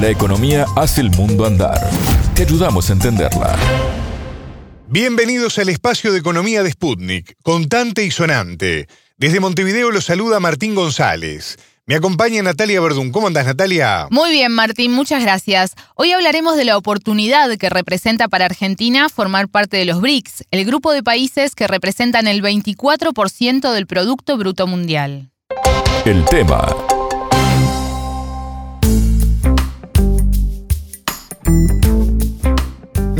La economía hace el mundo andar. Te ayudamos a entenderla. Bienvenidos al espacio de economía de Sputnik, contante y sonante. Desde Montevideo los saluda Martín González. Me acompaña Natalia Verdún. ¿Cómo andas, Natalia? Muy bien, Martín, muchas gracias. Hoy hablaremos de la oportunidad que representa para Argentina formar parte de los BRICS, el grupo de países que representan el 24% del Producto Bruto Mundial. El tema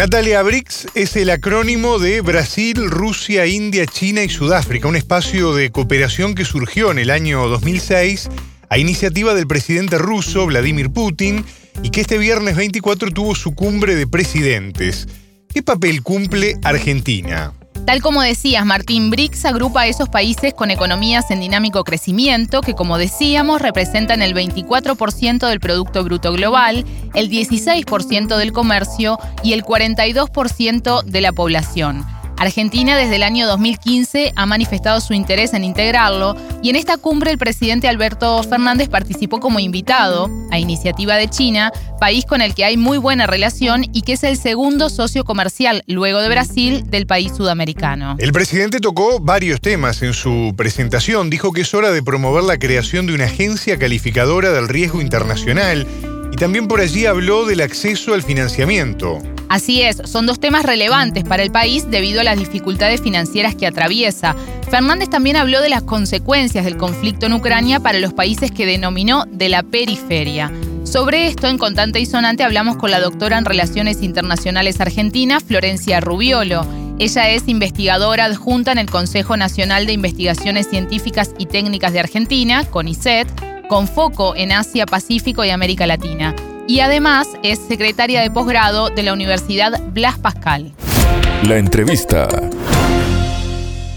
Natalia BRICS es el acrónimo de Brasil, Rusia, India, China y Sudáfrica, un espacio de cooperación que surgió en el año 2006 a iniciativa del presidente ruso Vladimir Putin y que este viernes 24 tuvo su cumbre de presidentes. ¿Qué papel cumple Argentina? Tal como decías, Martín, BRICS agrupa a esos países con economías en dinámico crecimiento que, como decíamos, representan el 24% del Producto Bruto Global, el 16% del comercio y el 42% de la población. Argentina desde el año 2015 ha manifestado su interés en integrarlo y en esta cumbre el presidente Alberto Fernández participó como invitado a iniciativa de China, país con el que hay muy buena relación y que es el segundo socio comercial luego de Brasil del país sudamericano. El presidente tocó varios temas en su presentación. Dijo que es hora de promover la creación de una agencia calificadora del riesgo internacional y también por allí habló del acceso al financiamiento. Así es, son dos temas relevantes para el país debido a las dificultades financieras que atraviesa. Fernández también habló de las consecuencias del conflicto en Ucrania para los países que denominó de la periferia. Sobre esto, en Contante y Sonante, hablamos con la doctora en Relaciones Internacionales Argentina, Florencia Rubiolo. Ella es investigadora adjunta en el Consejo Nacional de Investigaciones Científicas y Técnicas de Argentina, CONICET, con foco en Asia, Pacífico y América Latina y además es secretaria de posgrado de la Universidad Blas Pascal. La entrevista.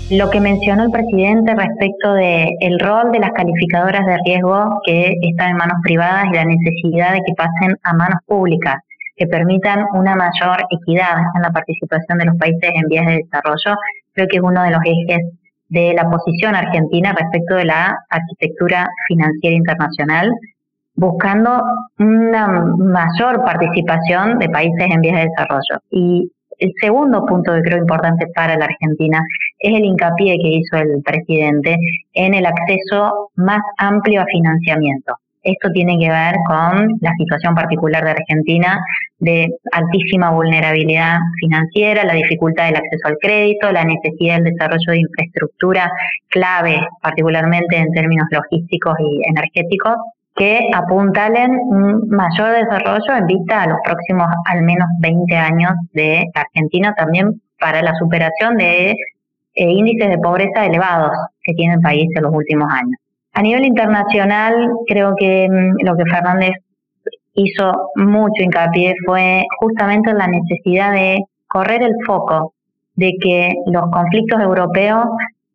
Lo que mencionó el presidente respecto del el rol de las calificadoras de riesgo que están en manos privadas y la necesidad de que pasen a manos públicas, que permitan una mayor equidad en la participación de los países en vías de desarrollo, creo que es uno de los ejes de la posición argentina respecto de la arquitectura financiera internacional buscando una mayor participación de países en vías de desarrollo. Y el segundo punto que creo importante para la Argentina es el hincapié que hizo el presidente en el acceso más amplio a financiamiento. Esto tiene que ver con la situación particular de Argentina de altísima vulnerabilidad financiera, la dificultad del acceso al crédito, la necesidad del desarrollo de infraestructura clave, particularmente en términos logísticos y energéticos, que apuntalen un mayor desarrollo en vista a los próximos al menos 20 años de Argentina, también para la superación de eh, índices de pobreza elevados que tiene el país en los últimos años. A nivel internacional, creo que mm, lo que Fernández hizo mucho hincapié fue justamente en la necesidad de correr el foco de que los conflictos europeos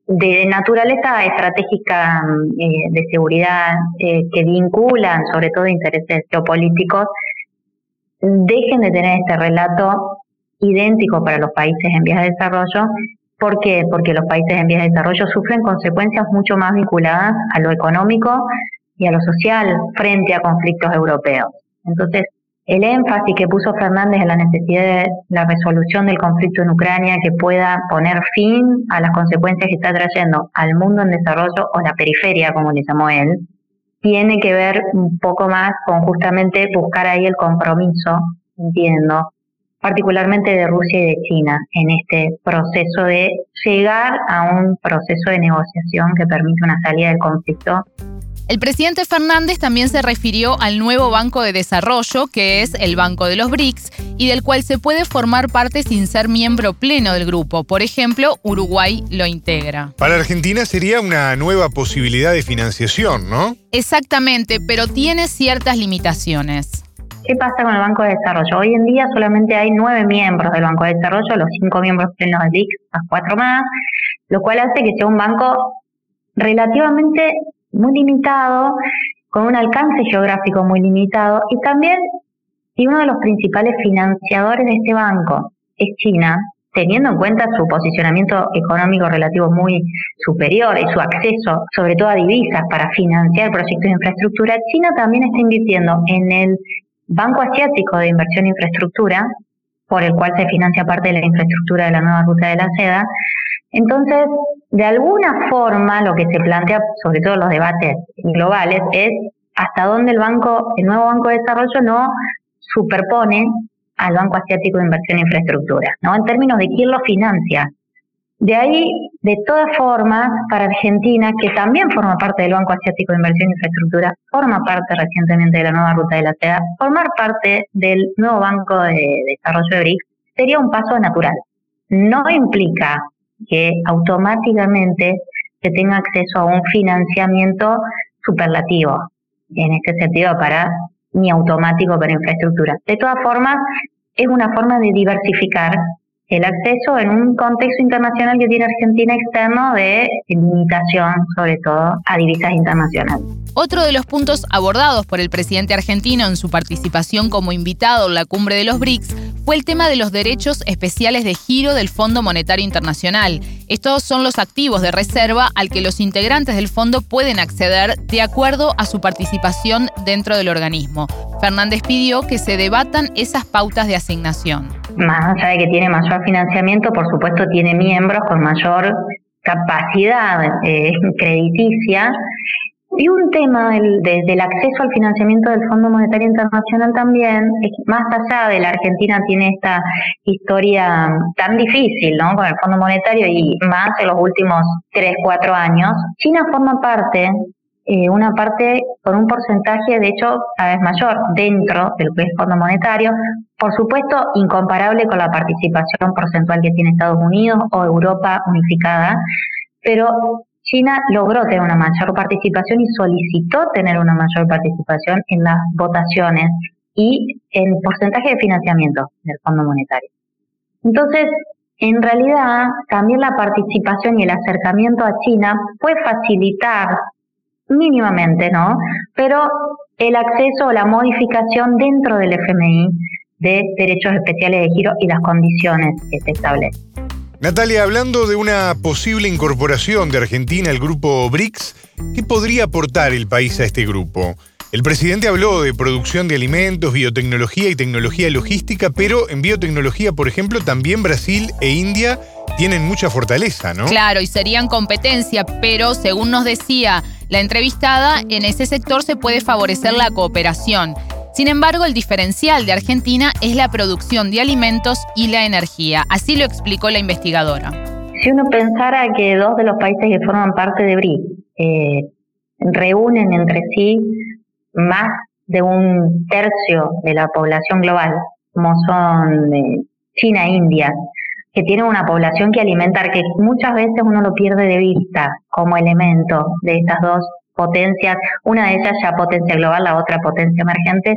de naturaleza estratégica eh, de seguridad eh, que vinculan sobre todo intereses geopolíticos, dejen de tener este relato idéntico para los países en vías de desarrollo. ¿Por qué? Porque los países en vías de desarrollo sufren consecuencias mucho más vinculadas a lo económico y a lo social frente a conflictos europeos. Entonces, el énfasis que puso Fernández en la necesidad de la resolución del conflicto en Ucrania que pueda poner fin a las consecuencias que está trayendo al mundo en desarrollo o la periferia, como le llamó él, tiene que ver un poco más con justamente buscar ahí el compromiso, entiendo, particularmente de Rusia y de China en este proceso de llegar a un proceso de negociación que permite una salida del conflicto el presidente Fernández también se refirió al nuevo Banco de Desarrollo, que es el Banco de los BRICS, y del cual se puede formar parte sin ser miembro pleno del grupo. Por ejemplo, Uruguay lo integra. Para Argentina sería una nueva posibilidad de financiación, ¿no? Exactamente, pero tiene ciertas limitaciones. ¿Qué pasa con el Banco de Desarrollo? Hoy en día solamente hay nueve miembros del Banco de Desarrollo, los cinco miembros plenos del BRICS, más cuatro más, lo cual hace que sea un banco relativamente muy limitado, con un alcance geográfico muy limitado y también, y uno de los principales financiadores de este banco es China, teniendo en cuenta su posicionamiento económico relativo muy superior y su acceso sobre todo a divisas para financiar proyectos de infraestructura, China también está invirtiendo en el Banco Asiático de Inversión e Infraestructura, por el cual se financia parte de la infraestructura de la nueva ruta de la seda. Entonces, de alguna forma, lo que se plantea, sobre todo en los debates globales, es hasta dónde el banco, el nuevo Banco de Desarrollo no superpone al Banco Asiático de Inversión e Infraestructura, ¿no? En términos de quién lo financia. De ahí, de todas formas, para Argentina, que también forma parte del Banco Asiático de Inversión e Infraestructura, forma parte recientemente de la nueva ruta de la seda, formar parte del nuevo Banco de Desarrollo de BRICS sería un paso natural. No implica que automáticamente se tenga acceso a un financiamiento superlativo, en este sentido para ni automático para infraestructura. De todas formas, es una forma de diversificar el acceso en un contexto internacional que tiene Argentina externo de limitación, sobre todo, a divisas internacionales. Otro de los puntos abordados por el presidente argentino en su participación como invitado en la cumbre de los BRICS fue el tema de los derechos especiales de giro del Fondo Monetario Internacional. Estos son los activos de reserva al que los integrantes del fondo pueden acceder de acuerdo a su participación dentro del organismo. Fernández pidió que se debatan esas pautas de asignación. Más allá de que tiene mayor financiamiento, por supuesto tiene miembros con mayor capacidad eh, crediticia y un tema del, del, acceso al financiamiento del Fondo Monetario Internacional también, es más allá de la Argentina tiene esta historia tan difícil ¿no? con el Fondo Monetario y más en los últimos 3, 4 años, China forma parte, eh, una parte con un porcentaje de hecho cada vez mayor dentro del Fondo Monetario, por supuesto incomparable con la participación porcentual que tiene Estados Unidos o Europa unificada, pero China logró tener una mayor participación y solicitó tener una mayor participación en las votaciones y en porcentaje de financiamiento del Fondo Monetario. Entonces, en realidad, también la participación y el acercamiento a China puede facilitar mínimamente, ¿no? Pero el acceso o la modificación dentro del FMI de derechos especiales de giro y las condiciones que se establecen. Natalia, hablando de una posible incorporación de Argentina al grupo BRICS, ¿qué podría aportar el país a este grupo? El presidente habló de producción de alimentos, biotecnología y tecnología logística, pero en biotecnología, por ejemplo, también Brasil e India tienen mucha fortaleza, ¿no? Claro, y serían competencia, pero según nos decía la entrevistada, en ese sector se puede favorecer la cooperación. Sin embargo, el diferencial de Argentina es la producción de alimentos y la energía. Así lo explicó la investigadora. Si uno pensara que dos de los países que forman parte de BRIC eh, reúnen entre sí más de un tercio de la población global, como son eh, China e India, que tienen una población que alimentar, que muchas veces uno lo pierde de vista como elemento de estas dos potencias, una de ellas ya potencia global, la otra potencia emergente.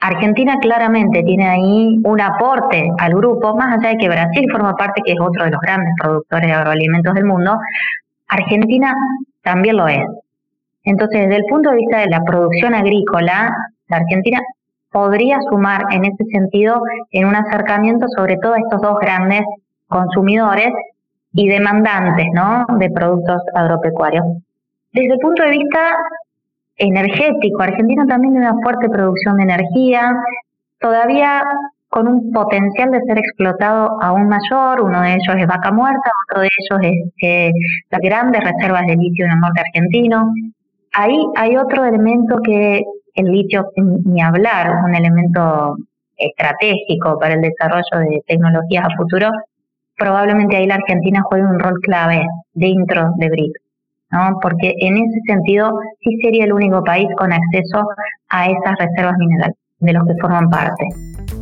Argentina claramente tiene ahí un aporte al grupo, más allá de que Brasil forma parte, que es otro de los grandes productores de agroalimentos del mundo, Argentina también lo es. Entonces, desde el punto de vista de la producción agrícola, la Argentina podría sumar en ese sentido en un acercamiento sobre todo a estos dos grandes consumidores y demandantes ¿no? de productos agropecuarios. Desde el punto de vista energético, Argentina también tiene una fuerte producción de energía, todavía con un potencial de ser explotado aún mayor, uno de ellos es vaca muerta, otro de ellos es las grandes reservas de litio en el norte argentino. Ahí hay otro elemento que el litio, ni hablar, un elemento estratégico para el desarrollo de tecnologías a futuro, probablemente ahí la Argentina juegue un rol clave dentro de BRICS. Porque en ese sentido sí sería el único país con acceso a esas reservas minerales de los que forman parte.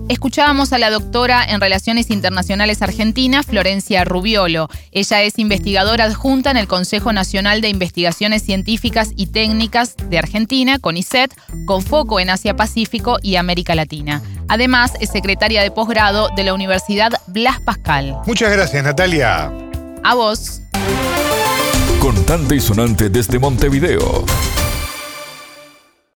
Escuchábamos a la doctora en Relaciones Internacionales Argentina, Florencia Rubiolo. Ella es investigadora adjunta en el Consejo Nacional de Investigaciones Científicas y Técnicas de Argentina, CONICET, con foco en Asia-Pacífico y América Latina. Además, es secretaria de posgrado de la Universidad Blas Pascal. Muchas gracias, Natalia. A vos. Contante y sonante desde Montevideo.